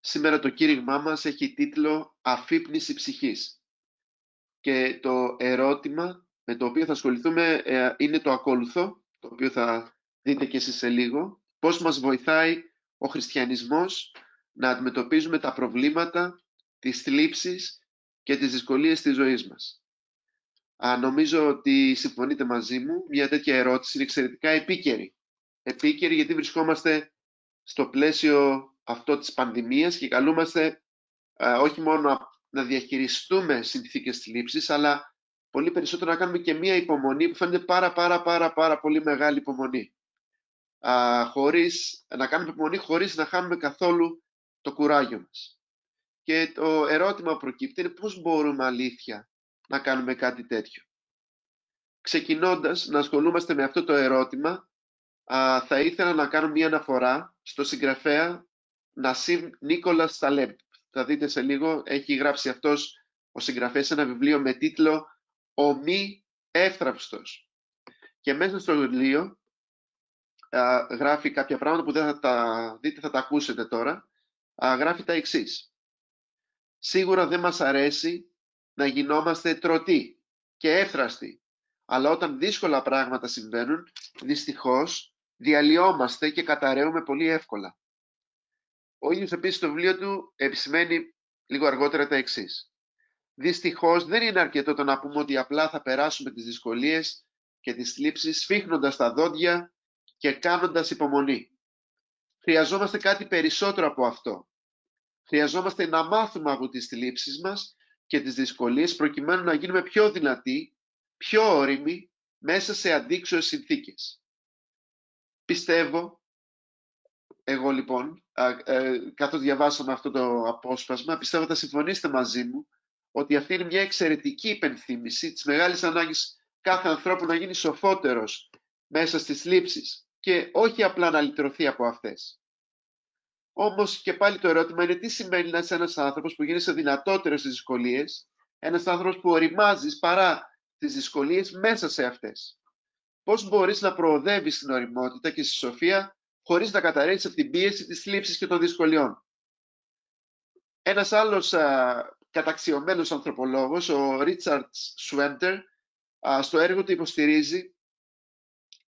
Σήμερα το κήρυγμά μας έχει τίτλο «Αφύπνιση ψυχής». Και το ερώτημα με το οποίο θα ασχοληθούμε ε, είναι το ακόλουθο, το οποίο θα δείτε και εσείς σε λίγο. Πώς μας βοηθάει ο χριστιανισμός να αντιμετωπίζουμε τα προβλήματα, τις θλίψεις και τις δυσκολίες της ζωής μας; Α, νομίζω ότι συμφωνείτε μαζί μου, μια τέτοια ερώτηση είναι εξαιρετικά επίκαιρη. Επίκαιρη γιατί βρισκόμαστε στο πλαίσιο αυτό της πανδημίας και καλούμαστε όχι μόνο να διαχειριστούμε συνθήκες θλίψης, αλλά πολύ περισσότερο να κάνουμε και μία υπομονή που φαίνεται πάρα πάρα πάρα πάρα πολύ μεγάλη υπομονή. Α, χωρίς, να κάνουμε υπομονή χωρίς να χάνουμε καθόλου το κουράγιο μας. Και το ερώτημα που προκύπτει είναι πώς μπορούμε αλήθεια να κάνουμε κάτι τέτοιο. Ξεκινώντας να ασχολούμαστε με αυτό το ερώτημα, α, θα ήθελα να κάνω μία αναφορά στο συγγραφέα Νασίμ Νίκολας Ταλέμπ. Θα δείτε σε λίγο, έχει γράψει αυτός ο συγγραφέας ένα βιβλίο με τίτλο «Ο μη εύθραυστος». Και μέσα στο βιβλίο α, γράφει κάποια πράγματα που δεν θα τα δείτε, θα τα ακούσετε τώρα. Α, γράφει τα εξής. Σίγουρα δεν μας αρέσει να γινόμαστε τρωτοί και εύθραστοι. Αλλά όταν δύσκολα πράγματα συμβαίνουν, δυστυχώς διαλυόμαστε και καταραίουμε πολύ εύκολα. Ο ίδιος επίσης στο βιβλίο του επισημαίνει λίγο αργότερα τα εξής. Δυστυχώς δεν είναι αρκετό το να πούμε ότι απλά θα περάσουμε τις δυσκολίες και τις θλίψεις σφίχνοντας τα δόντια και κάνοντας υπομονή. Χρειαζόμαστε κάτι περισσότερο από αυτό. Χρειαζόμαστε να μάθουμε από τις θλίψεις μας και τις δυσκολίες προκειμένου να γίνουμε πιο δυνατοί, πιο όριμοι μέσα σε αντίξωες συνθήκες. Πιστεύω εγώ λοιπόν, ε, καθώς διαβάσαμε αυτό το απόσπασμα, πιστεύω θα συμφωνήσετε μαζί μου ότι αυτή είναι μια εξαιρετική υπενθύμηση της μεγάλης ανάγκης κάθε ανθρώπου να γίνει σοφότερος μέσα στις λήψεις και όχι απλά να λυτρωθεί από αυτές. Όμως και πάλι το ερώτημα είναι τι σημαίνει να είσαι ένας άνθρωπος που γίνεσαι δυνατότερος στις δυσκολίες, ένας άνθρωπος που οριμάζεις παρά τις δυσκολίες μέσα σε αυτές. Πώς μπορείς να προοδεύεις στην οριμότητα και στη σοφία χωρίς να καταρρέξει από την πίεση της θλίψης και των δυσκολιών. Ένας άλλος α, καταξιωμένος ανθρωπολόγος, ο Ρίτσαρτ Σουέντερ, στο έργο του υποστηρίζει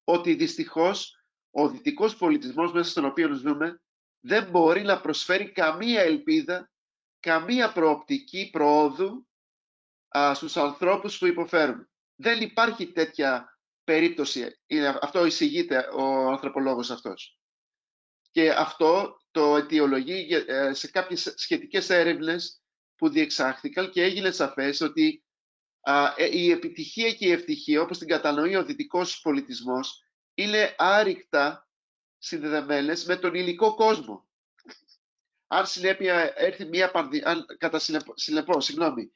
ότι δυστυχώς ο δυτικός πολιτισμός μέσα στον οποίο ζούμε δεν μπορεί να προσφέρει καμία ελπίδα, καμία προοπτική προόδου α, στους ανθρώπους που υποφέρουν. Δεν υπάρχει τέτοια περίπτωση. Αυτό εισηγείται ο ανθρωπολόγος αυτός. Και αυτό το αιτιολογεί ε, σε κάποιες σχετικές έρευνες που διεξάχθηκαν και έγινε σαφές ότι ε, η επιτυχία και η ευτυχία, όπως την κατανοεί ο δυτικός πολιτισμός, είναι άρρηκτα συνδεδεμένες με τον υλικό κόσμο. Αν συνέπεια έρθει μια πανδημία, κατά συνεπώ, συγγνώμη,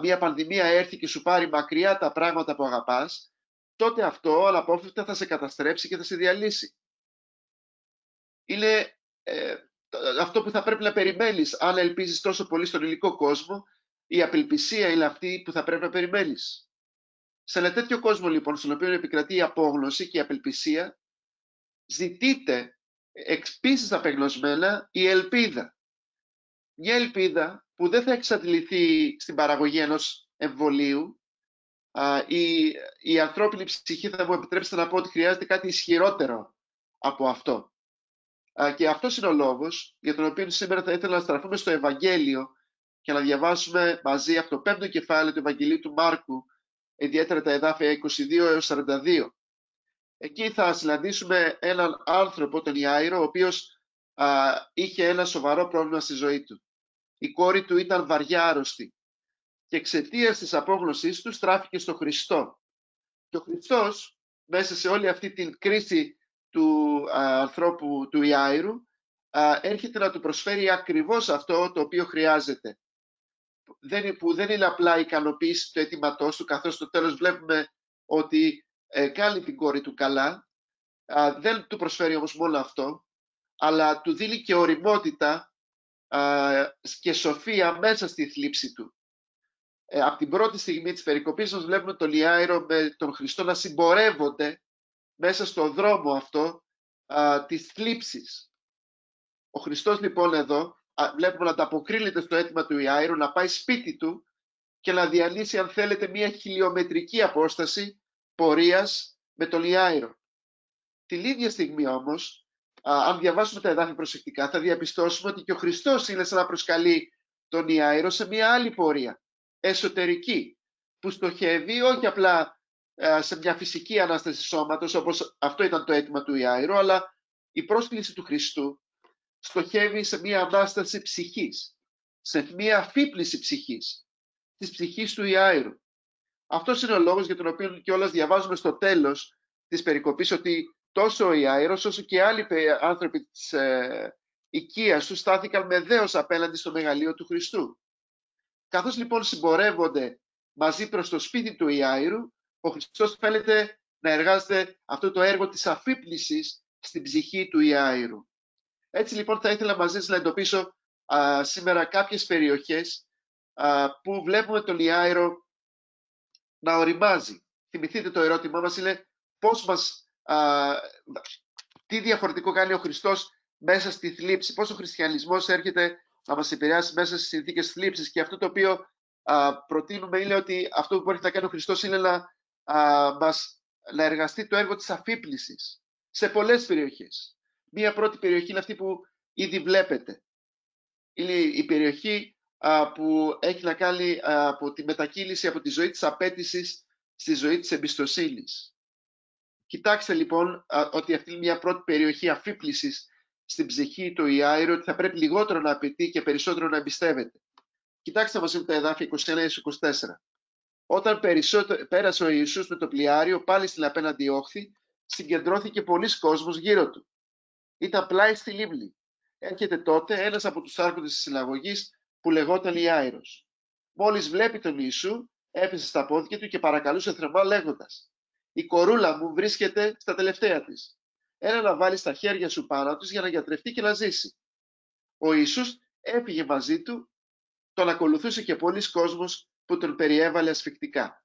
μια πανδημία έρθει και σου πάρει μακριά τα πράγματα που αγαπάς, τότε αυτό αναπόφευκτα θα σε καταστρέψει και θα σε διαλύσει είναι ε, αυτό που θα πρέπει να περιμένεις αν ελπίζεις τόσο πολύ στον υλικό κόσμο η απελπισία είναι αυτή που θα πρέπει να περιμένεις. Σε ένα τέτοιο κόσμο λοιπόν στον οποίο επικρατεί η απόγνωση και η απελπισία ζητείτε εξπίσεις απεγνωσμένα η ελπίδα. Μια ελπίδα που δεν θα εξαντληθεί στην παραγωγή ενός εμβολίου η, η ανθρώπινη ψυχή θα μου επιτρέψετε να πω ότι χρειάζεται κάτι ισχυρότερο από αυτό. Και αυτός είναι ο λόγος για τον οποίο σήμερα θα ήθελα να στραφούμε στο Ευαγγέλιο και να διαβάσουμε μαζί από το πέμπτο κεφάλαιο του Ευαγγελίου του Μάρκου, ιδιαίτερα τα εδάφια 22 έως 42. Εκεί θα συναντήσουμε έναν άνθρωπο, τον Ιάιρο, ο οποίος είχε ένα σοβαρό πρόβλημα στη ζωή του. Η κόρη του ήταν βαριά άρρωστη και εξαιτίας της απόγνωσής του στράφηκε στο Χριστό. Και ο Χριστός μέσα σε όλη αυτή την κρίση του ανθρώπου του Ιάιρου έρχεται να του προσφέρει ακριβώς αυτό το οποίο χρειάζεται. που δεν είναι απλά ικανοποίηση του αιτήματός του, καθώς στο τέλος βλέπουμε ότι ε, κάνει την κόρη του καλά. δεν του προσφέρει όμως μόνο αυτό, αλλά του δίνει και οριμότητα και σοφία μέσα στη θλίψη του. Ε, από την πρώτη στιγμή της περικοπής μας βλέπουμε τον Ιάιρο με τον Χριστό να συμπορεύονται μέσα στο δρόμο αυτό α, της θλίψης. Ο Χριστός λοιπόν εδώ βλέπουμε να ανταποκρίνεται στο αίτημα του Ιάηρου να πάει σπίτι του και να διανύσει αν θέλετε μια χιλιομετρική απόσταση πορείας με τον Ιάηρο. Την ίδια στιγμή όμως, αν διαβάσουμε τα εδάφη προσεκτικά, θα διαπιστώσουμε ότι και ο Χριστός είναι σαν να προσκαλεί τον Ιάηρο σε μια άλλη πορεία, εσωτερική, που στοχεύει όχι απλά σε μια φυσική ανάσταση σώματος, όπως αυτό ήταν το αίτημα του Ιάηρου, αλλά η πρόσκληση του Χριστού στοχεύει σε μια ανάσταση ψυχής, σε μια αφύπνιση ψυχής, της ψυχής του Ιάηρου. Αυτός είναι ο λόγος για τον οποίο και όλας διαβάζουμε στο τέλος της περικοπής ότι τόσο ο Ιάηρος όσο και άλλοι άνθρωποι της ε, οικίας τους στάθηκαν με δέος απέναντι στο μεγαλείο του Χριστού. Καθώς λοιπόν συμπορεύονται μαζί προς το σπίτι του Ιάηρου, ο Χριστός φαίνεται να εργάζεται αυτό το έργο της αφύπνισης στην ψυχή του Ιάηρου. Έτσι λοιπόν θα ήθελα μαζί σας να εντοπίσω α, σήμερα κάποιες περιοχές α, που βλέπουμε τον Ιάηρο να οριμάζει. Θυμηθείτε το ερώτημά μας είναι πώς μας, α, τι διαφορετικό κάνει ο Χριστός μέσα στη θλίψη, πώς ο χριστιανισμός έρχεται να μας επηρεάσει μέσα στις συνθήκες θλίψης και αυτό το οποίο α, προτείνουμε είναι ότι αυτό που μπορεί να κάνει ο Χριστός είναι να, α, μας, να εργαστεί το έργο της αφύπλησης σε πολλές περιοχές. Μία πρώτη περιοχή είναι αυτή που ήδη βλέπετε. Είναι η περιοχή που έχει να κάνει από τη μετακύληση από τη ζωή της απέτησης στη ζωή της εμπιστοσύνης. Κοιτάξτε λοιπόν ότι αυτή είναι μια πρώτη περιοχή αφύπλησης στην ψυχή του Ιάηρου, ότι θα πρέπει λιγότερο να απαιτεί και περισσότερο να εμπιστεύεται. Κοιτάξτε μαζί μου τα εδάφια 21-24. Όταν πέρασε ο Ιησούς με το πλοιάριο πάλι στην απέναντι όχθη, συγκεντρώθηκε πολλοί κόσμος γύρω του ήταν πλάι στη λίμνη. Έρχεται τότε ένας από τους άρχοντες της συλλαγωγής που λεγόταν Ιάηρος. Μόλις βλέπει τον Ιησού, έπεσε στα πόδια του και παρακαλούσε θερμά λέγοντας «Η κορούλα μου βρίσκεται στα τελευταία της. Έλα να βάλεις τα χέρια σου πάνω της για να γιατρευτεί και να ζήσει». Ο Ιησούς έφυγε μαζί του, τον ακολουθούσε και πολλοί κόσμος που τον περιέβαλε ασφικτικά.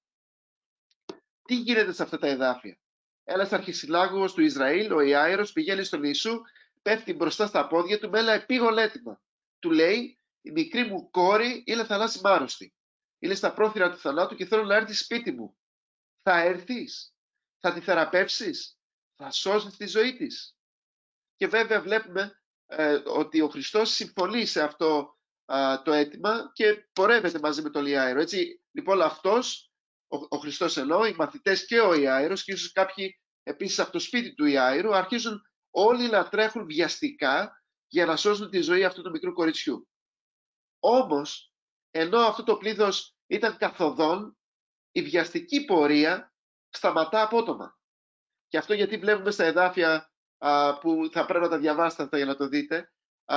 Τι γίνεται σε αυτά τα εδάφια; Ένας αρχισυλλάγωγο του Ισραήλ, ο Ιάιρος, πηγαίνει στον Ιησού, πέφτει μπροστά στα πόδια του με ένα επίγον αίτημα. Του λέει: Η μικρή μου κόρη είναι θανάσιμη άρρωστη. Είναι στα πρόθυρα του θανάτου και θέλω να έρθει σπίτι μου. Θα έρθεις, θα τη θεραπεύσεις, θα σώσεις τη ζωή της; Και βέβαια βλέπουμε ε, ότι ο Χριστός συμφωνεί σε αυτό το αίτημα και πορεύεται μαζί με τον Ιάιρο. Έτσι, λοιπόν, αυτός ο, ο Χριστός ενώ, οι μαθητές και ο Ιάηρος και ίσως κάποιοι επίσης από το σπίτι του Ιάηρου αρχίζουν όλοι να τρέχουν βιαστικά για να σώσουν τη ζωή αυτού του μικρού κοριτσιού. Όμως, ενώ αυτό το πλήθος ήταν καθοδόν, η βιαστική πορεία σταματά απότομα. Και αυτό γιατί βλέπουμε στα εδάφια που θα πρέπει να τα διαβάσετε για να το δείτε, α,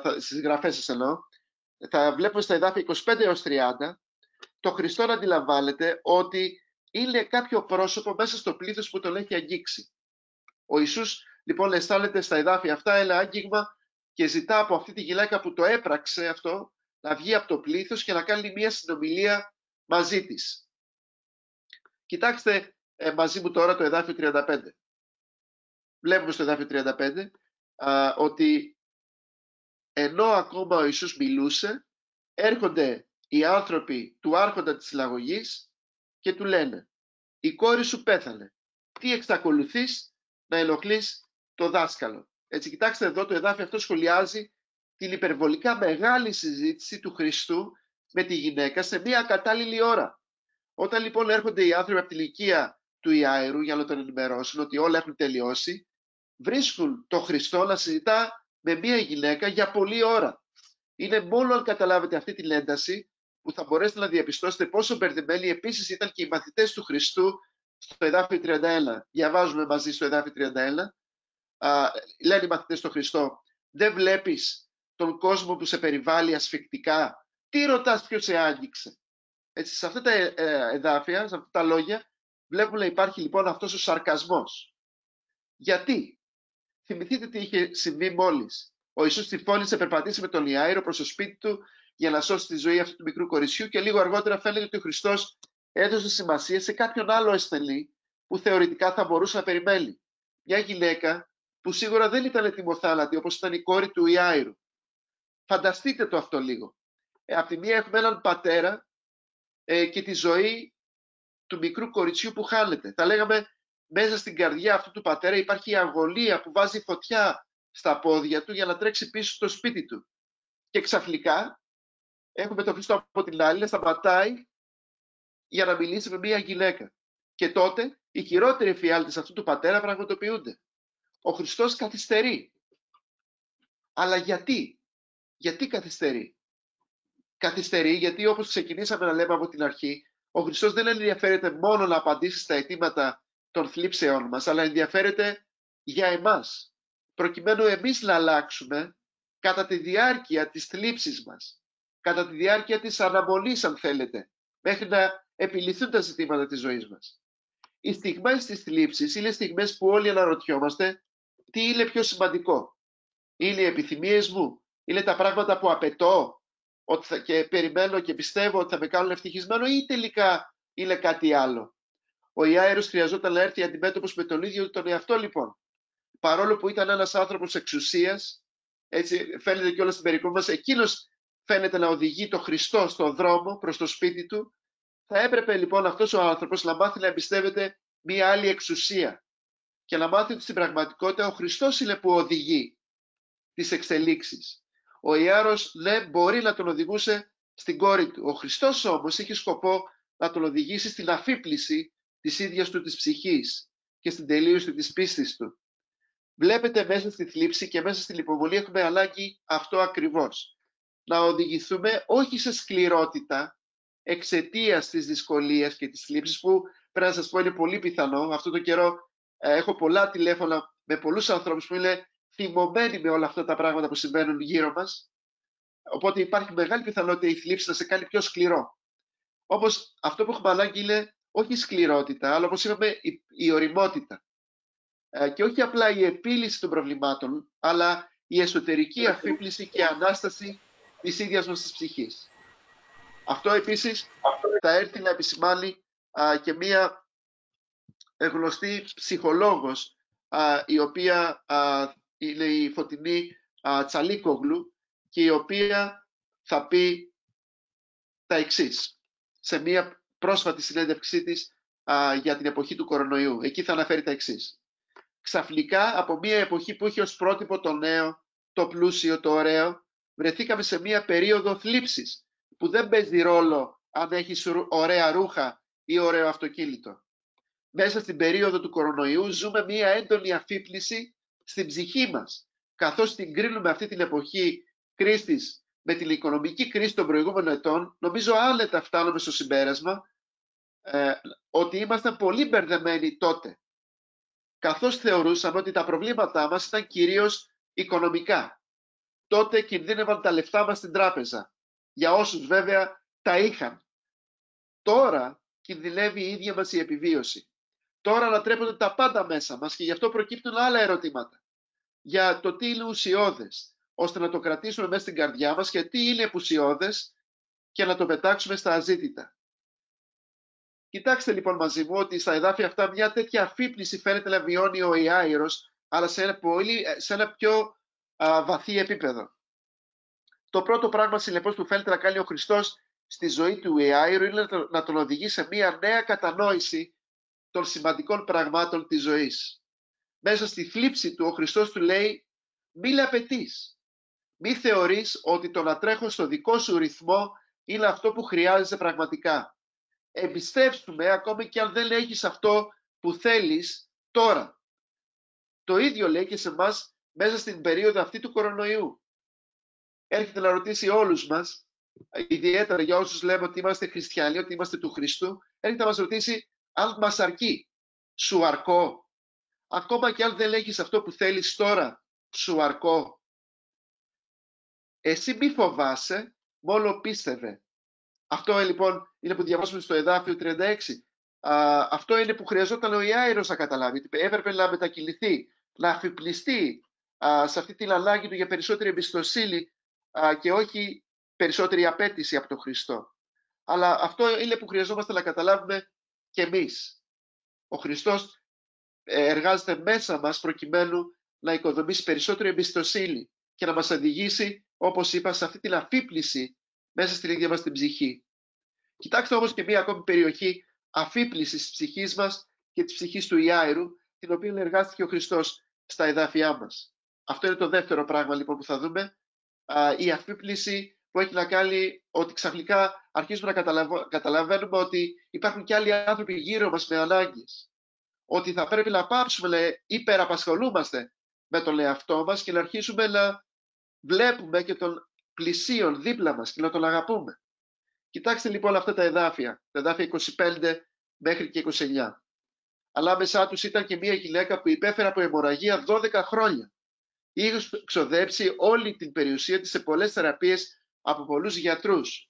θα, στις γραφές σας εννοώ, θα βλέπουμε στα εδάφια 25 έως 30, το Χριστό να αντιλαμβάνεται ότι είναι κάποιο πρόσωπο μέσα στο πλήθος που τον έχει αγγίξει. Ο Ιησούς λοιπόν αισθάνεται στα εδάφια αυτά ένα άγγιγμα και ζητά από αυτή τη γυναίκα που το έπραξε αυτό να βγει από το πλήθος και να κάνει μια συνομιλία μαζί της. Κοιτάξτε ε, μαζί μου τώρα το εδάφιο 35. Βλέπουμε στο εδάφιο 35 ότι ενώ ακόμα ο Ιησούς μιλούσε, έρχονται οι άνθρωποι του άρχοντα της συλλαγωγής και του λένε «Η κόρη σου πέθανε. Τι εξακολουθείς να ενοχλείς το δάσκαλο». Έτσι, κοιτάξτε εδώ το εδάφιο αυτό σχολιάζει την υπερβολικά μεγάλη συζήτηση του Χριστού με τη γυναίκα σε μια κατάλληλη ώρα. Όταν λοιπόν έρχονται οι άνθρωποι από την ηλικία του Ιάηρου για να τον ενημερώσουν ότι όλα έχουν τελειώσει, βρίσκουν τον Χριστό να συζητά με μια γυναίκα για πολλή ώρα. Είναι μόνο αν καταλάβετε αυτή την ένταση που θα μπορέσετε να διαπιστώσετε πόσο μπερδεμένοι επίσης ήταν και οι μαθητές του Χριστού στο εδάφιο 31. Διαβάζουμε μαζί στο εδάφιο 31. Α, λένε οι μαθητές του Χριστό, δεν βλέπεις τον κόσμο που σε περιβάλλει ασφικτικά; Τι ρωτάς ποιος σε άγγιξε; Έτσι, σε αυτά τα ε, ε, εδάφια, σε αυτά τα λόγια, βλέπουμε να υπάρχει λοιπόν αυτός ο σαρκασμός. Γιατί; Θυμηθείτε τι είχε συμβεί μόλις. Ο Ιησούς τυφώνησε, περπατήσει με τον Ιάηρο προς το σπίτι του για να σώσει τη ζωή αυτού του μικρού κοριτσιού και λίγο αργότερα φαίνεται ότι ο Χριστός έδωσε σημασία σε κάποιον άλλο ασθενή που θεωρητικά θα μπορούσε να περιμένει. Μια γυναίκα που σίγουρα δεν ήταν ετοιμοθάνατη όπως ήταν η κόρη του Ιάηρου. Φανταστείτε το αυτό λίγο. Ε, απ' τη μία έχουμε έναν πατέρα ε, και τη ζωή του μικρού κοριτσιού που χάνεται. Τα λέγαμε μέσα στην καρδιά αυτού του πατέρα υπάρχει η αγωνία που βάζει φωτιά στα πόδια του για να τρέξει πίσω στο σπίτι του. Και ξαφνικά έχουμε τον Χριστό από την άλλη να σταματάει για να μιλήσει με μία γυναίκα. Και τότε οι χειρότεροι εφιάλτες αυτού του πατέρα πραγματοποιούνται. Ο Χριστός καθυστερεί. Αλλά γιατί; Γιατί καθυστερεί; Καθυστερεί γιατί όπως ξεκινήσαμε να λέμε από την αρχή, ο Χριστός δεν ενδιαφέρεται μόνο να απαντήσει στα αιτήματα των θλίψεών μας, αλλά ενδιαφέρεται για εμάς, προκειμένου εμείς να αλλάξουμε κατά τη διάρκεια της θλίψης μας, κατά τη διάρκεια της αναμονής αν θέλετε, μέχρι να επιληθούν τα ζητήματα της ζωής μας. Οι στιγμές της θλίψης είναι στιγμές που όλοι αναρωτιόμαστε τι είναι πιο σημαντικό; Είναι οι επιθυμίες μου, είναι τα πράγματα που απαιτώ; Ότι και περιμένω και πιστεύω ότι θα με κάνουν ευτυχισμένο ή τελικά είναι κάτι άλλο; Ο Ιάερος χρειαζόταν να έρθει αντιμέτωπος με τον ίδιο τον εαυτό λοιπόν. Παρόλο που ήταν ένας άνθρωπος εξουσίας, έτσι φαίνεται και όλα στην περίπτωση μας, εκείνος φαίνεται να οδηγεί το Χριστό στον δρόμο προς το σπίτι του, θα έπρεπε λοιπόν αυτός ο άνθρωπος να μάθει να εμπιστεύεται μία άλλη εξουσία και να μάθει ότι στην πραγματικότητα ο Χριστός είναι που οδηγεί τις εξελίξεις. Ο Ιάρος ναι μπορεί να τον οδηγούσε στην κόρη του. Ο Χριστός όμως έχει σκοπό να τον οδηγήσει στην αφύπληση της ίδιας του της ψυχής και στην τελείωση της πίστης του. Βλέπετε μέσα στη θλίψη και μέσα στην υποβολή έχουμε ανάγκη αυτό ακριβώς. Να οδηγηθούμε όχι σε σκληρότητα εξαιτίας της δυσκολίας και της θλίψης που πρέπει να σας πω είναι πολύ πιθανό. Αυτό το καιρό ε, έχω πολλά τηλέφωνα με πολλούς ανθρώπους που είναι θυμωμένοι με όλα αυτά τα πράγματα που συμβαίνουν γύρω μας. Οπότε υπάρχει μεγάλη πιθανότητα η θλίψη να σε κάνει πιο σκληρό. Όπως αυτό που έχουμε ανάγκη είναι όχι η σκληρότητα, αλλά όπως είπαμε η, η οριμότητα. Ε, και όχι απλά η επίλυση των προβλημάτων, αλλά η εσωτερική αφύπληση και ανάσταση της ίδιας μας της ψυχής. Αυτό επίσης θα έρθει να επισημάνει και μία γνωστή ψυχολόγος, η οποία είναι η Φωτεινή Τσαλίκογλου και η οποία θα πει τα εξής σε μία πρόσφατη συνέντευξή της για την εποχή του κορονοϊού. Εκεί θα αναφέρει τα εξής. Ξαφνικά από μία εποχή που είχε ως πρότυπο το νέο, το πλούσιο, το ωραίο, βρεθήκαμε σε μία περίοδο θλίψης που δεν παίζει ρόλο αν έχεις ωραία ρούχα ή ωραίο αυτοκίνητο. Μέσα στην περίοδο του κορονοϊού ζούμε μία έντονη αφύπνιση στην ψυχή μας, καθώς την κρίνουμε αυτή την εποχή κρίστης με την οικονομική κρίση των προηγούμενων ετών, νομίζω άνετα φτάνουμε στο συμπέρασμα ε, ότι ήμασταν πολύ μπερδεμένοι τότε, καθώς θεωρούσαμε ότι τα προβλήματά μας ήταν κυρίως οικονομικά. Τότε κινδύνευαν τα λεφτά μας στην τράπεζα, για όσους βέβαια τα είχαν. Τώρα κινδυνεύει η ίδια μας η επιβίωση. Τώρα ανατρέπονται τα πάντα μέσα μας και γι' αυτό προκύπτουν άλλα ερωτήματα. Για το τι είναι ουσιώδες, ώστε να το κρατήσουμε μέσα στην καρδιά μας και τι είναι επουσιώδες και να το πετάξουμε στα αζήτητα. Κοιτάξτε λοιπόν μαζί μου ότι στα εδάφια αυτά μια τέτοια αφύπνιση φαίνεται να βιώνει ο Ιάηρος, αλλά σε ένα, πολύ, σε ένα πιο α, βαθύ επίπεδο. Το πρώτο πράγμα συνεπώς που φαίνεται να κάνει ο Χριστός στη ζωή του Ιάηρου είναι να τον οδηγεί σε μια νέα κατανόηση των σημαντικών πραγμάτων της ζωής. Μέσα στη θλίψη του ο Χριστός του λέει μη απαιτεί. Μη θεωρείς ότι το να τρέχω στο δικό σου ρυθμό είναι αυτό που χρειάζεσαι πραγματικά. Εμπιστεύσουμε ακόμη και αν δεν έχεις αυτό που θέλεις τώρα. Το ίδιο λέει και σε εμάς μέσα στην περίοδο αυτή του κορονοϊού. Έρχεται να ρωτήσει όλους μας, ιδιαίτερα για όσους λέμε ότι είμαστε χριστιανοί, ότι είμαστε του Χριστού, έρχεται να μας ρωτήσει αν μας αρκεί. Σου αρκώ; Ακόμα και αν δεν έχεις αυτό που θέλεις τώρα, σου αρκώ; Εσύ μη φοβάσαι, μόνο πίστευε. Αυτό ε, λοιπόν είναι που διαβάσουμε στο εδάφιο 36. Α, αυτό είναι που χρειαζόταν ο Ιάηρος να καταλάβει. Έπρεπε να μετακυληθεί, να αφιπλιστεί α, σε αυτή την ανάγκη του για περισσότερη εμπιστοσύνη α, και όχι περισσότερη απέτηση από τον Χριστό. Αλλά αυτό είναι που χρειαζόμαστε να καταλάβουμε και εμείς. Ο Χριστός ε, εργάζεται μέσα μας προκειμένου να οικοδομήσει περισσότερη εμπιστοσύνη και να μας οδηγήσει, όπως είπα, σε αυτή την αφύπνιση μέσα στην ίδια μας την ψυχή. Κοιτάξτε όμως και μία ακόμη περιοχή αφύπνισης της ψυχής μας και της ψυχής του Ιάηρου, την οποία εργάστηκε ο Χριστός στα εδάφια μας. Αυτό είναι το δεύτερο πράγμα λοιπόν που θα δούμε, η αφύπνιση που έχει να κάνει ότι ξαφνικά αρχίζουμε να καταλαβαίνουμε ότι υπάρχουν και άλλοι άνθρωποι γύρω μας με ανάγκες. Ότι θα πρέπει να πάψουμε να υπεραπασχολούμαστε με τον εαυτό μας και να αρχίσουμε να βλέπουμε και τον πλησίον δίπλα μας και να τον αγαπούμε. Κοιτάξτε λοιπόν αυτά τα εδάφια, τα εδάφια 25 μέχρι και 29. Αλλά μεσά τους ήταν και μια γυναίκα που υπέφερε από αιμορραγία 12 χρόνια. Είχε ξοδέψει όλη την περιουσία της σε πολλές θεραπείες από πολλούς γιατρούς,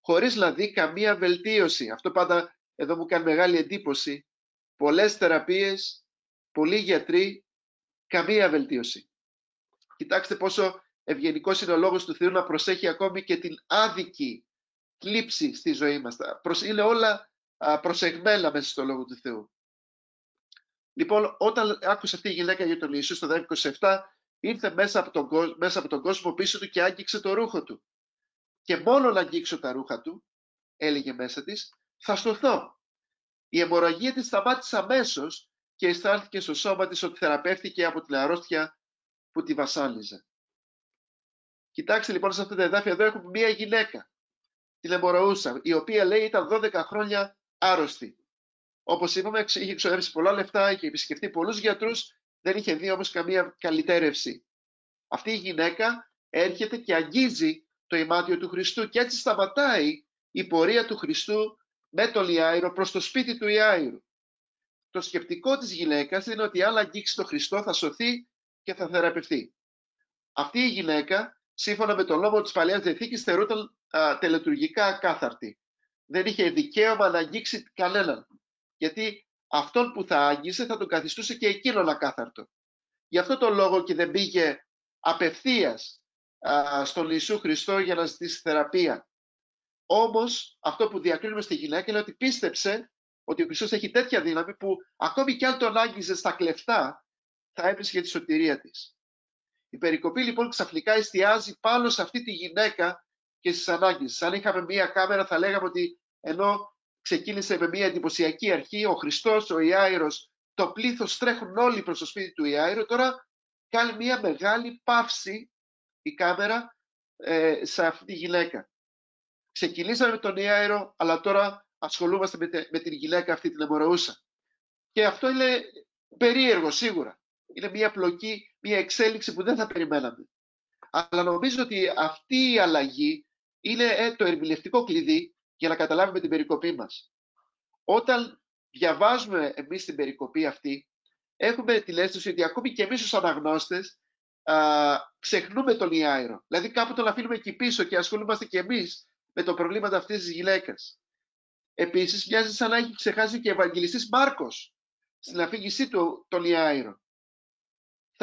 χωρίς να δει καμία βελτίωση. Αυτό πάντα εδώ μου κάνει μεγάλη εντύπωση. Πολλές θεραπείες, πολλοί γιατροί, καμία βελτίωση. Κοιτάξτε πόσο ευγενικός είναι ο λόγος του Θεού να προσέχει ακόμη και την άδικη κλίψη στη ζωή μας. Είναι όλα προσεγμένα μέσα στο Λόγο του Θεού. Λοιπόν, όταν άκουσε αυτή η γυναίκα για τον Ιησούς στο 27, ήρθε μέσα από, τον, μέσα από τον κόσμο πίσω του και άγγιξε το ρούχο του και μόνο να αγγίξω τα ρούχα του, έλεγε μέσα της, θα στοθώ. Η αιμορραγία της σταμάτησε αμέσως και αισθάνθηκε στο σώμα της ότι θεραπεύτηκε από την αρρώστια που τη βασάνιζε. Κοιτάξτε λοιπόν σε αυτά τα εδάφια εδώ έχουμε μία γυναίκα, την αιμορροούσα, η οποία λέει ήταν 12 χρόνια άρρωστη. Όπως είπαμε, είχε εξοδεύσει πολλά λεφτά, είχε επισκεφτεί πολλούς γιατρούς, δεν είχε δει όμως καμία καλυτέρευση. Αυτή η γυναίκα έρχεται και αγγίζει το ημάτιο του Χριστού και έτσι σταματάει η πορεία του Χριστού με τον Ιάηρο προς το σπίτι του Ιάηρου. Το σκεπτικό της γυναίκας είναι ότι αν αγγίξει τον Χριστό θα σωθεί και θα θεραπευτεί. Αυτή η γυναίκα, σύμφωνα με τον νόμο της Παλαιάς Διαθήκης, θεωρούταν α, τελετουργικά ακάθαρτη. Δεν είχε δικαίωμα να αγγίξει κανέναν. Γιατί αυτόν που θα άγγισε θα τον καθιστούσε και εκείνον ακάθαρτο. Γι' αυτό το λόγο και δεν πήγε απευθείας στον Ιησού Χριστό για να ζητήσει θεραπεία. Όμως αυτό που διακρίνουμε στη γυναίκα είναι ότι πίστεψε ότι ο Χριστός έχει τέτοια δύναμη που ακόμη κι αν τον άγγιζε στα κλεφτά θα έβρισκε τη σωτηρία της. Η περικοπή λοιπόν ξαφνικά εστιάζει πάνω σε αυτή τη γυναίκα και στις ανάγκες. Αν είχαμε μία κάμερα θα λέγαμε ότι ενώ ξεκίνησε με μία εντυπωσιακή αρχή, ο Χριστός, ο Ιάηρος, το πλήθος τρέχουν όλοι προς το σπίτι του Ιάηρο, τώρα κάνει μία μεγάλη παύση η κάμερα ε, σε αυτή τη γυναίκα. Ξεκινήσαμε με τον Ιάερο, αλλά τώρα ασχολούμαστε με, με την γυναίκα αυτή την αιμορροούσα. Και αυτό είναι περίεργο σίγουρα. Είναι μια πλοκή, μια εξέλιξη που δεν θα περιμέναμε. Αλλά νομίζω ότι αυτή η αλλαγή είναι ε, το ερμηνευτικό κλειδί για να καταλάβουμε την περικοπή μας. Όταν διαβάζουμε εμείς την περικοπή αυτή, έχουμε την αίσθηση ότι ακόμη και εμείς ως αναγνώστες α, ξεχνούμε τον Ιάιρο. Δηλαδή κάπου τον αφήνουμε εκεί πίσω και ασχολούμαστε και εμείς με το προβλήματα αυτής της γυναίκας. Επίσης μοιάζει σαν να έχει ξεχάσει και ο Ευαγγελιστής Μάρκος στην αφήγησή του τον Ιάιρο.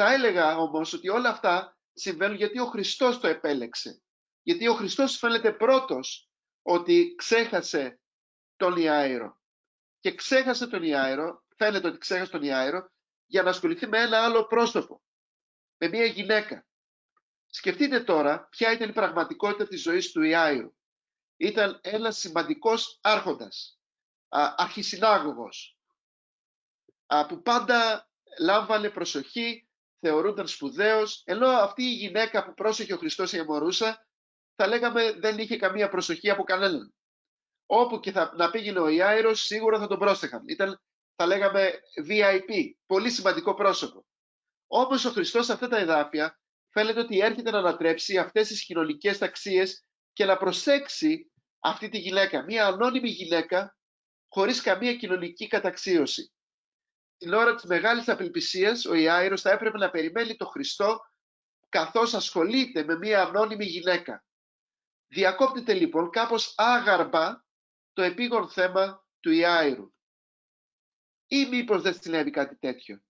Θα έλεγα όμως ότι όλα αυτά συμβαίνουν γιατί ο Χριστός το επέλεξε. Γιατί ο Χριστός φαίνεται πρώτος ότι ξέχασε τον Ιάιρο. Και ξέχασε τον Ιάιρο, φαίνεται ότι ξέχασε τον Ιάιρο, για να ασχοληθεί με ένα άλλο πρόσωπο με μια γυναίκα. Σκεφτείτε τώρα ποια ήταν η πραγματικότητα της ζωής του Ιάιρου. Ήταν ένας σημαντικός άρχοντας, αρχισυνάγωγος, που πάντα λάμβανε προσοχή, θεωρούνταν σπουδαίος, ενώ αυτή η γυναίκα που πρόσεχε ο Χριστός η αιμορούσα, θα λέγαμε δεν είχε καμία προσοχή από κανέναν. Όπου και θα, να πήγαινε ο Ιάιρος, σίγουρα θα τον πρόσεχαν. Ήταν, θα λέγαμε, VIP, πολύ σημαντικό πρόσωπο. Όμως ο Χριστός σε αυτά τα εδάφια φαίνεται ότι έρχεται να ανατρέψει αυτές τις κοινωνικές ταξίες και να προσέξει αυτή τη γυναίκα, μια ανώνυμη γυναίκα χωρίς καμία κοινωνική καταξίωση. Την ώρα της μεγάλης απελπισίας, ο Ιάηρος θα έπρεπε να περιμένει το Χριστό καθώς ασχολείται με μια ανώνυμη γυναίκα. Διακόπτεται λοιπόν κάπως άγαρμπα το επίγον θέμα του Ιάηρου. Ή μήπως δεν συνέβη κάτι τέτοιο;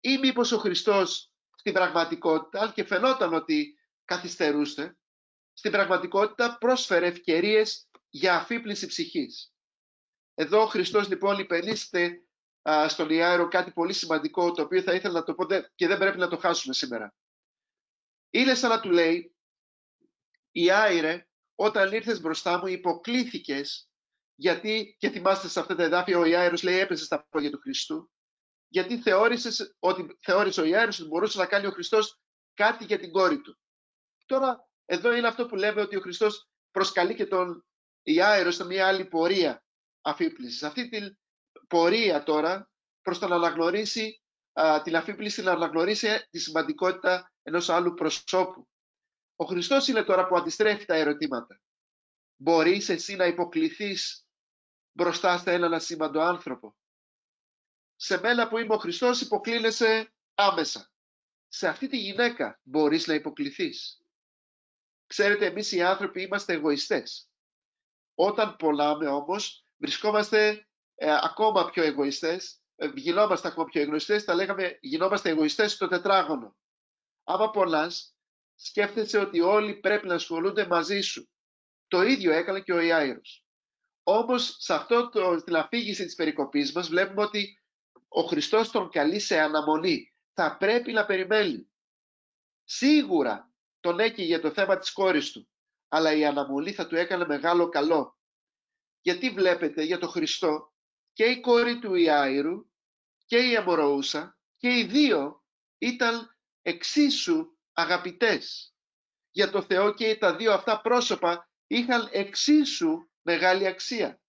Ή μήπως ο Χριστός στην πραγματικότητα, αν και φαινόταν ότι καθυστερούσε, στην πραγματικότητα πρόσφερε ευκαιρίες για αφύπνιση ψυχής. Εδώ ο Χριστός λοιπόν υπενήστε στον Ιάερο κάτι πολύ σημαντικό, το οποίο θα ήθελα να το πω και δεν πρέπει να το χάσουμε σήμερα. Είναι σαν να του λέει, η Άιρε, όταν ήρθες μπροστά μου υποκλήθηκες, γιατί, και θυμάστε σε αυτά τα εδάφια, ο Ιάιρος λέει έπεσε στα πόδια του Χριστού, γιατί θεώρησες ότι, θεώρησε ο Ιάιρος ότι μπορούσε να κάνει ο Χριστός κάτι για την κόρη του. Τώρα, εδώ είναι αυτό που λέμε ότι ο Χριστός προσκαλεί και τον Ιάιρο σε μια άλλη πορεία αφύπλησης. Αυτή την πορεία τώρα προς το να αναγνωρίσει την αφύπληση, να αναγνωρίσει τη σημαντικότητα ενός άλλου προσώπου. Ο Χριστός είναι τώρα που αντιστρέφει τα ερωτήματα. Μπορείς εσύ να υποκληθείς μπροστά στα έναν ασήμαντο άνθρωπο; Σε μένα που είμαι ο Χριστός υποκλίνεσαι άμεσα. Σε αυτή τη γυναίκα μπορείς να υποκληθείς. Ξέρετε, εμείς οι άνθρωποι είμαστε εγωιστές. Όταν πονάμε όμως, βρισκόμαστε ε, ακόμα πιο εγωιστές, ε, γινόμαστε ακόμα πιο εγωιστές, τα λέγαμε γινόμαστε εγωιστές στο τετράγωνο. Άμα πονάς, σκέφτεσαι ότι όλοι πρέπει να ασχολούνται μαζί σου. Το ίδιο έκανε και ο Ιάιρος. Όμως, σε αυτό το, στην αφήγηση της περικοπής μας, βλέπουμε ότι ο Χριστός τον καλεί σε αναμονή. Θα πρέπει να περιμένει. Σίγουρα τον έκαιγε για το θέμα της κόρης του, αλλά η αναμονή θα του έκανε μεγάλο καλό. Γιατί βλέπετε για το Χριστό και η κόρη του Ιάιρου και η Αμοροούσα και οι δύο ήταν εξίσου αγαπητές. Για το Θεό και τα δύο αυτά πρόσωπα είχαν εξίσου μεγάλη αξία.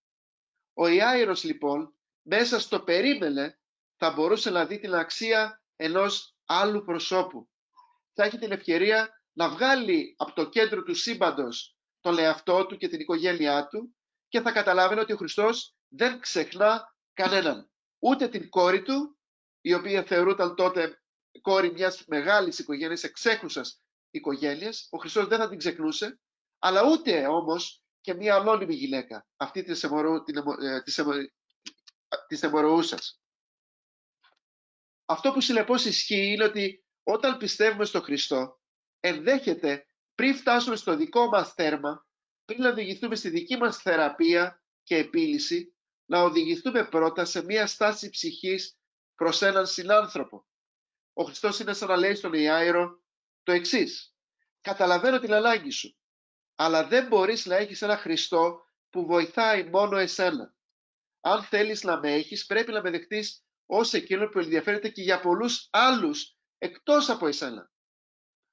Ο Ιάιρος λοιπόν μέσα στο περίμενε θα μπορούσε να δει την αξία ενός άλλου προσώπου. Θα έχει την ευκαιρία να βγάλει από το κέντρο του σύμπαντος τον εαυτό του και την οικογένειά του και θα καταλάβαινε ότι ο Χριστός δεν ξεχνά κανέναν. Ούτε την κόρη του, η οποία θεωρούταν τότε κόρη μιας μεγάλης οικογένειας, εξέχουσας οικογένειας, ο Χριστός δεν θα την ξεχνούσε, αλλά ούτε όμως και μια ανώνυμη γυναίκα, αυτή της, εμορου, την, ε, της, της Αυτό που συνεπώς ισχύει είναι ότι όταν πιστεύουμε στο Χριστό, ενδέχεται πριν φτάσουμε στο δικό μας θέρμα, πριν να οδηγηθούμε στη δική μας θεραπεία και επίλυση, να οδηγηθούμε πρώτα σε μια στάση ψυχής προς έναν συνάνθρωπο. Ο Χριστός είναι σαν να λέει στον Ιάιρο το εξής. Καταλαβαίνω την ανάγκη σου, αλλά δεν μπορείς να έχεις ένα Χριστό που βοηθάει μόνο εσένα. Αν θέλεις να με έχεις, πρέπει να με δεχτείς ως εκείνο που ενδιαφέρεται και για πολλούς άλλους εκτός από εσένα.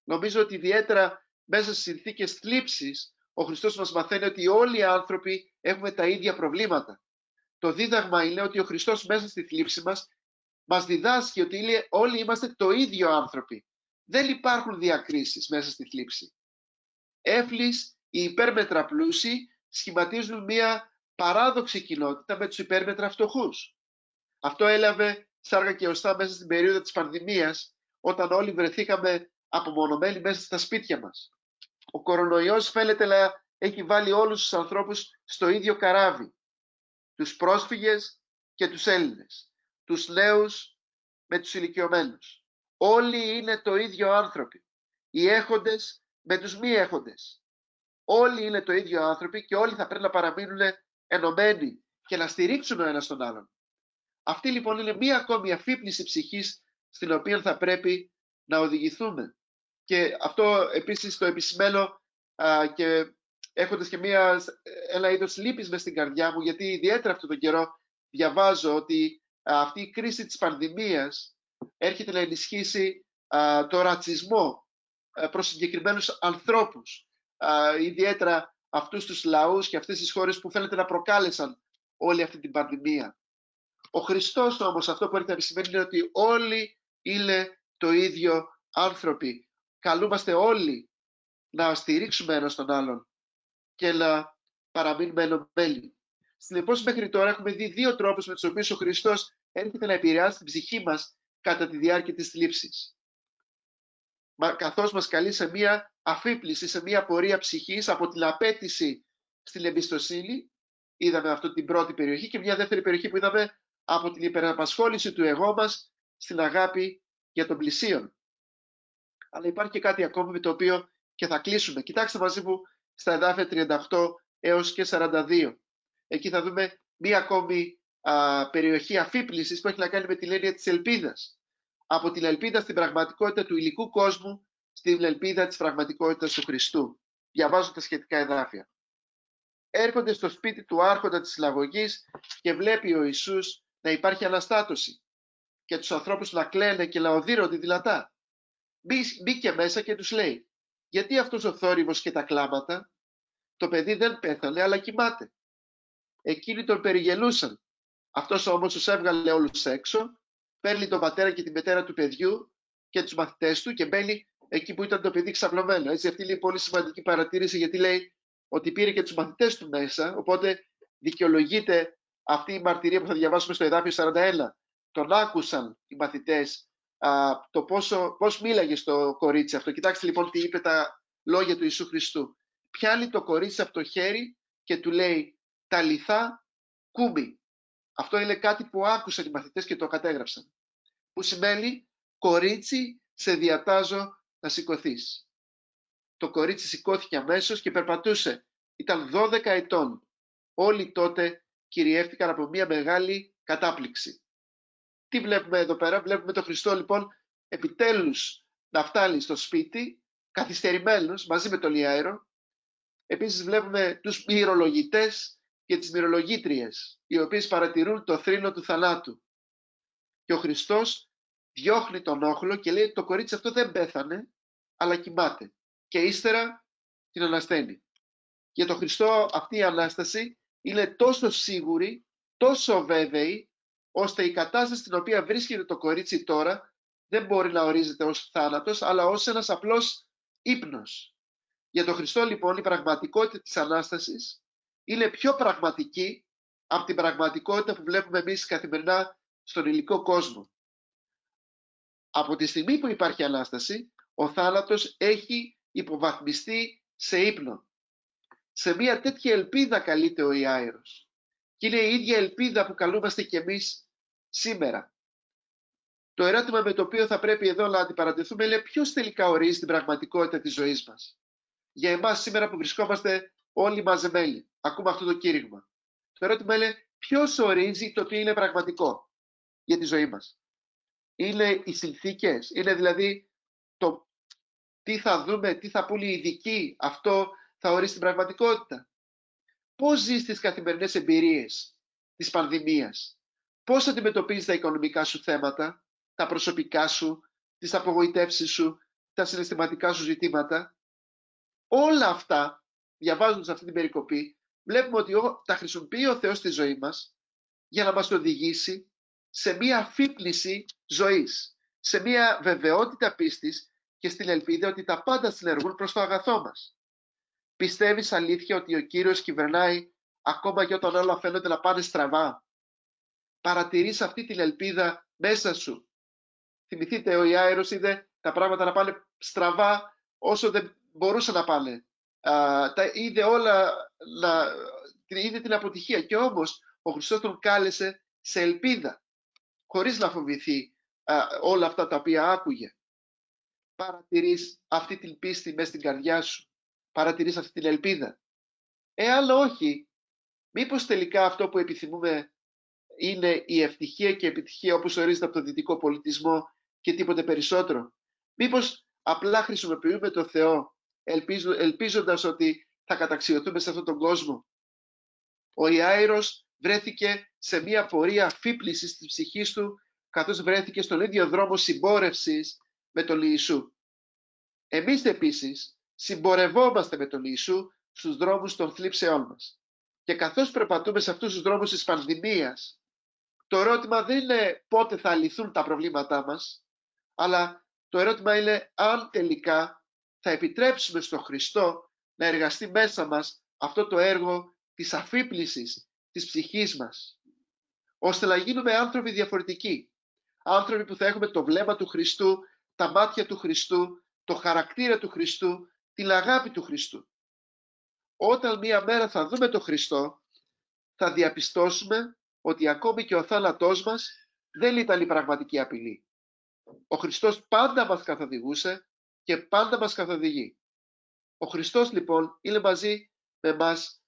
Νομίζω ότι ιδιαίτερα μέσα στις συνθήκες θλίψης, ο Χριστός μας μαθαίνει ότι όλοι οι άνθρωποι έχουμε τα ίδια προβλήματα. Το δίδαγμα είναι ότι ο Χριστός μέσα στη θλίψη μας μας διδάσκει ότι όλοι είμαστε το ίδιο άνθρωποι. Δεν υπάρχουν διακρίσεις μέσα στη θλίψη. Έφλης, οι υπέρμετρα πλούσιοι σχηματίζουν μια παράδοξη κοινότητα με τους υπέρμετρα φτωχούς. Αυτό έλαβε σάργα και οστά μέσα στην περίοδο της πανδημίας, όταν όλοι βρεθήκαμε απομονωμένοι μέσα στα σπίτια μας. Ο κορονοϊός φαίνεται να έχει βάλει όλους τους ανθρώπους στο ίδιο καράβι. Τους πρόσφυγες και τους Έλληνες. Τους νέους με τους ηλικιωμένους. Όλοι είναι το ίδιο άνθρωποι. Οι έχοντες με τους μη έχοντες. Όλοι είναι το ίδιο άνθρωποι και όλοι θα πρέπει να παραμείνουν ενωμένοι και να στηρίξουν ο ένας τον άλλον. Αυτή λοιπόν είναι μία ακόμη αφύπνιση ψυχής στην οποία θα πρέπει να οδηγηθούμε. Και αυτό επίσης το επισημαίνω και έχοντας και μια, ένα είδος λύπης μες στην καρδιά μου, γιατί ιδιαίτερα αυτόν τον καιρό διαβάζω ότι αυτή η κρίση της πανδημίας έρχεται να ενισχύσει το ρατσισμό προς συγκεκριμένους ανθρώπους, ιδιαίτερα αυτούς τους λαούς και αυτές τις χώρες που φαίνεται να προκάλεσαν όλη αυτή την πανδημία. Ο Χριστός όμως αυτό που έρχεται να επισημαίνει είναι ότι όλοι είναι το ίδιο άνθρωποι. Καλούμαστε όλοι να στηρίξουμε ένας τον άλλον και να παραμείνουμε ενωμένοι. Συνεπώς, μέχρι τώρα έχουμε δει δύο τρόπους με τους οποίους ο Χριστός έρχεται να επηρεάσει την ψυχή μας κατά τη διάρκεια της θλίψης. Καθώς μας καλεί σε μία αφύπληση, σε μία πορεία ψυχής από την απέτηση στην εμπιστοσύνη, είδαμε αυτή την πρώτη περιοχή και μια δεύτερη περιοχή που είδαμε από την υπεραπασχόληση του εγώ μας στην αγάπη για τον πλησίον. Αλλά υπάρχει και κάτι ακόμη με το οποίο και θα κλείσουμε. Κοιτάξτε μαζί μου στα εδάφια 38 έως και 42. Εκεί θα δούμε μία ακόμη α, περιοχή αφύπλησης που έχει να κάνει με την έννοια της ελπίδας. Από την ελπίδα στην πραγματικότητα του υλικού κόσμου στην ελπίδα της πραγματικότητας του Χριστού. Διαβάζω τα σχετικά εδάφια. Έρχονται στο σπίτι του άρχοντα της συλλαγωγής και βλέπει ο Ιησούς να υπάρχει αναστάτωση και τους ανθρώπους να κλαίνε και να οδύρονται δυνατά. Μπήκε μέσα και τους λέει «Γιατί αυτός ο θόρυβος και τα κλάματα, το παιδί δεν πέθανε αλλά κοιμάται». Εκείνοι τον περιγελούσαν. Αυτός όμως τους έβγαλε όλους έξω, παίρνει τον πατέρα και τη μετέρα του παιδιού και τους μαθητές του και μπαίνει εκεί που ήταν το παιδί ξαπλωμένο. Έτσι, αυτή είναι πολύ σημαντική παρατήρηση γιατί λέει ότι πήρε και τους μαθητές του μέσα, οπότε δικαιολογείται αυτή η μαρτυρία που θα διαβάσουμε στο εδάφιο 41. Τον άκουσαν οι μαθητές α, το πόσο, πώς μίλαγες στο κορίτσι αυτό; Κοιτάξτε λοιπόν τι είπε τα λόγια του Ιησού Χριστού. Πιάνει το κορίτσι από το χέρι και του λέει «Τα λιθά κούμπι». Αυτό είναι κάτι που άκουσαν οι μαθητές και το κατέγραψαν. Που σημαίνει «Κορίτσι, σε διατάζω να σηκωθείς. Το κορίτσι σηκώθηκε αμέσως και περπατούσε. Ήταν 12 ετών. Όλοι τότε κυριεύτηκαν από μια μεγάλη κατάπληξη. Τι βλέπουμε εδώ πέρα; Βλέπουμε τον Χριστό λοιπόν επιτέλους να φτάνει στο σπίτι, καθυστερημένος μαζί με τον Λιάερο. Επίσης βλέπουμε τους μυρολογητές και τις μυρολογήτριες, οι οποίες παρατηρούν το θρήνο του θανάτου. Και ο Χριστός διώχνει τον όχλο και λέει το κορίτσι αυτό δεν πέθανε, αλλά κοιμάται. Και ύστερα την ανασταίνει. Για τον Χριστό αυτή η Ανάσταση είναι τόσο σίγουρη, τόσο βέβαιη, ώστε η κατάσταση στην οποία βρίσκεται το κορίτσι τώρα δεν μπορεί να ορίζεται ως θάνατος, αλλά ως ένας απλός ύπνος. Για τον Χριστό λοιπόν η πραγματικότητα της Ανάστασης είναι πιο πραγματική από την πραγματικότητα που βλέπουμε εμείς καθημερινά στον υλικό κόσμο. Από τη στιγμή που υπάρχει Ανάσταση, ο θάνατος έχει υποβαθμιστεί σε ύπνο. Σε μια τέτοια ελπίδα καλείται ο Ιάηρος. Και είναι η ίδια ελπίδα που καλούμαστε κι εμείς σήμερα. Το ερώτημα με το οποίο θα πρέπει εδώ να αντιπαρατηθούμε είναι ποιος τελικά ορίζει την πραγματικότητα της ζωής μας. Για εμάς σήμερα που βρισκόμαστε όλοι μαζεμένοι, ακούμε αυτό το κήρυγμα. Το ερώτημα είναι ποιος ορίζει το τι είναι πραγματικό για τη ζωή μας. Είναι οι συνθήκες, είναι δηλαδή το τι θα δούμε, τι θα πούνε οι ειδικοί, αυτό θα ορίσει την πραγματικότητα. Πώς ζεις τις καθημερινές εμπειρίες της πανδημίας, πώς αντιμετωπίζεις τα οικονομικά σου θέματα, τα προσωπικά σου, τις απογοητεύσεις σου, τα συναισθηματικά σου ζητήματα; Όλα αυτά, διαβάζοντας αυτή την περικοπή, βλέπουμε ότι τα χρησιμοποιεί ο Θεός στη ζωή μας για να μας οδηγήσει σε μία αφύπνιση ζωής, σε μία βεβαιότητα πίστης και στην ελπίδα ότι τα πάντα συνεργούν προς το αγαθό μας. Πιστεύεις αλήθεια ότι ο Κύριος κυβερνάει ακόμα και όταν όλα φαίνονται να πάνε στραβά; Παρατηρείς αυτή την ελπίδα μέσα σου; Θυμηθείτε, ο Ιάερος είδε τα πράγματα να πάνε στραβά όσο δεν μπορούσαν να πάνε. Α, τα είδε όλα, να, είδε την αποτυχία και όμως ο Χριστός τον κάλεσε σε ελπίδα, χωρίς να φοβηθεί όλα αυτά τα οποία άκουγε παρατηρείς αυτή την πίστη μέσα στην καρδιά σου; Παρατηρείς αυτή την ελπίδα. Εάν όχι, μήπως τελικά αυτό που επιθυμούμε είναι η ευτυχία και η επιτυχία όπως ορίζεται από το δυτικό πολιτισμό και τίποτε περισσότερο. Μήπως απλά χρησιμοποιούμε το Θεό ελπίζοντας ότι θα καταξιωθούμε σε αυτόν τον κόσμο. Ο Ιάηρος βρέθηκε σε μια πορεία αφύπλησης της ψυχής του καθώς βρέθηκε στον ίδιο δρόμο συμπόρευσης με τον Ιησού. Εμείς επίσης συμπορευόμαστε με τον Ιησού στους δρόμους των θλίψεών μας. Και καθώς περπατούμε σε αυτούς τους δρόμους της πανδημίας, το ερώτημα δεν είναι πότε θα λυθούν τα προβλήματά μας, αλλά το ερώτημα είναι αν τελικά θα επιτρέψουμε στον Χριστό να εργαστεί μέσα μας αυτό το έργο της αφύπλησης της ψυχής μας, ώστε να γίνουμε άνθρωποι διαφορετικοί. Άνθρωποι που θα έχουμε το βλέμμα του Χριστού, τα μάτια του Χριστού, το χαρακτήρα του Χριστού, την αγάπη του Χριστού. Όταν μία μέρα θα δούμε τον Χριστό, θα διαπιστώσουμε ότι ακόμη και ο θάνατός μας δεν ήταν η πραγματική απειλή. Ο Χριστός πάντα μας καθοδηγούσε και πάντα μας καθοδηγεί. Ο Χριστός λοιπόν είναι μαζί με μας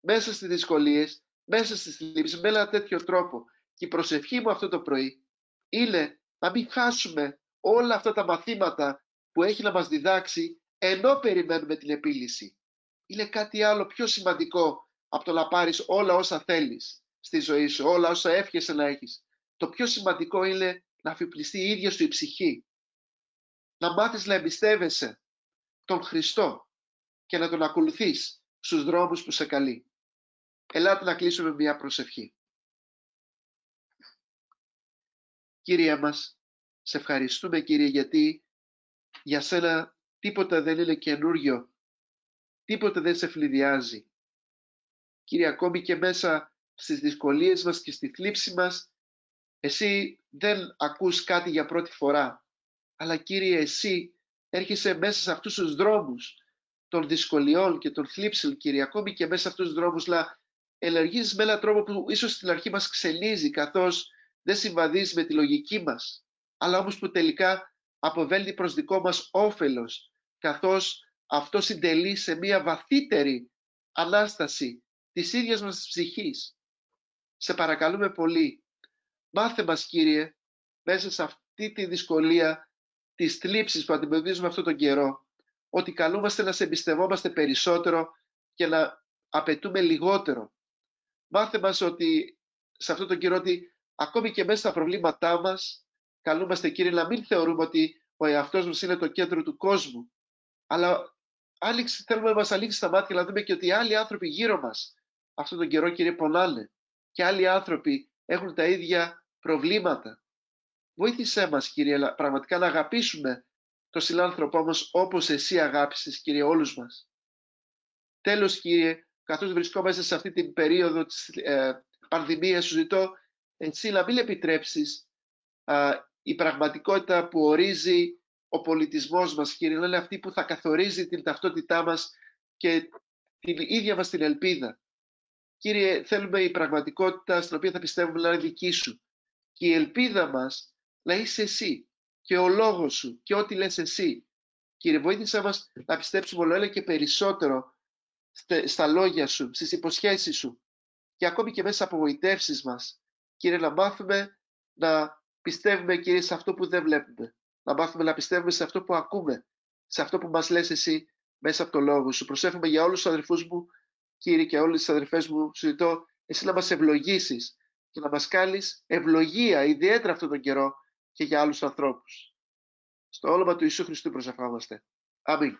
μέσα στις δυσκολίες, μέσα στις θλίψεις, με ένα τέτοιο τρόπο. Και η προσευχή μου αυτό το πρωί είναι να μην χάσουμε όλα αυτά τα μαθήματα που έχει να μας διδάξει ενώ περιμένουμε την επίλυση. Είναι κάτι άλλο πιο σημαντικό από το να πάρεις όλα όσα θέλεις στη ζωή σου, όλα όσα εύχεσαι να έχεις. Το πιο σημαντικό είναι να αφιπλιστεί η ίδια σου η ψυχή. Να μάθεις να εμπιστεύεσαι τον Χριστό και να τον ακολουθείς στους δρόμους που σε καλεί. Ελάτε να κλείσουμε μια προσευχή. Κύριε μας, σε ευχαριστούμε Κύριε γιατί για σένα τίποτα δεν είναι καινούριο, τίποτα δεν σε φλιδιάζει. Κύριε, ακόμη και μέσα στις δυσκολίες μας και στη θλίψη μας, εσύ δεν ακούς κάτι για πρώτη φορά, αλλά Κύριε, εσύ έρχεσαι μέσα σε αυτούς τους δρόμους των δυσκολιών και των θλίψεων, Κύριε, ακόμη και μέσα σε αυτούς τους δρόμους, αλλά ενεργείς με έναν τρόπο που ίσως στην αρχή μας ξενίζει, καθώς δεν συμβαδίζεις με τη λογική μας, αλλά όμως που τελικά αποβαίνει προς δικό μας όφελος, καθώς αυτό συντελεί σε μια βαθύτερη Ανάσταση της ίδιας μας της ψυχής. Σε παρακαλούμε πολύ, μάθε μας Κύριε, μέσα σε αυτή τη δυσκολία της θλίψης που αντιμετωπίζουμε αυτόν τον καιρό, ότι καλούμαστε να σε εμπιστευόμαστε περισσότερο και να απαιτούμε λιγότερο. Μάθε μας ότι σε αυτόν τον καιρό ότι ακόμη και μέσα στα προβλήματά μας, καλούμαστε Κύριε να μην θεωρούμε ότι ο εαυτός μας είναι το κέντρο του κόσμου, αλλά άνοιξε, θέλουμε να μας ανοίξει τα μάτια να δούμε και ότι άλλοι άνθρωποι γύρω μας αυτόν τον καιρό Κύριε πονάνε και άλλοι άνθρωποι έχουν τα ίδια προβλήματα. Βοήθησέ μας Κύριε πραγματικά να αγαπήσουμε τον συνάνθρωπό μας όπως Εσύ αγάπησες Κύριε όλους μας. Τέλος Κύριε, καθώς βρισκόμαστε σε αυτή την περίοδο της ε, πανδημίας, σου ζητώ εσύ να μην επιτρέψεις η πραγματικότητα που ορίζει ο πολιτισμός μας, Κύριε, να είναι αυτή που θα καθορίζει την ταυτότητά μας και την ίδια μας την ελπίδα. Κύριε, θέλουμε η πραγματικότητα στην οποία θα πιστεύουμε να είναι δική σου. Και η ελπίδα μας να είσαι εσύ και ο λόγος σου και ό,τι λες εσύ. Κύριε, βοήθησέ μας να πιστέψουμε όλο ένα και περισσότερο στα λόγια σου, στις υποσχέσεις σου και ακόμη και μέσα από απογοητεύσεις μας. Κύριε, να μάθουμε να πιστεύουμε, Κύριε, σε αυτό που δεν βλέπουμε. Να μάθουμε να πιστεύουμε σε αυτό που ακούμε, σε αυτό που μας λες εσύ μέσα από το λόγο σου. Προσέφουμε για όλους τους αδερφούς μου Κύριε και όλες τις αδερφές μου, σου ζητώ εσύ να μας ευλογήσεις και να μας κάνεις ευλογία, ιδιαίτερα αυτόν τον καιρό και για άλλους ανθρώπους. Στο όνομα του Ιησού Χριστού προσευχόμαστε. Αμήν.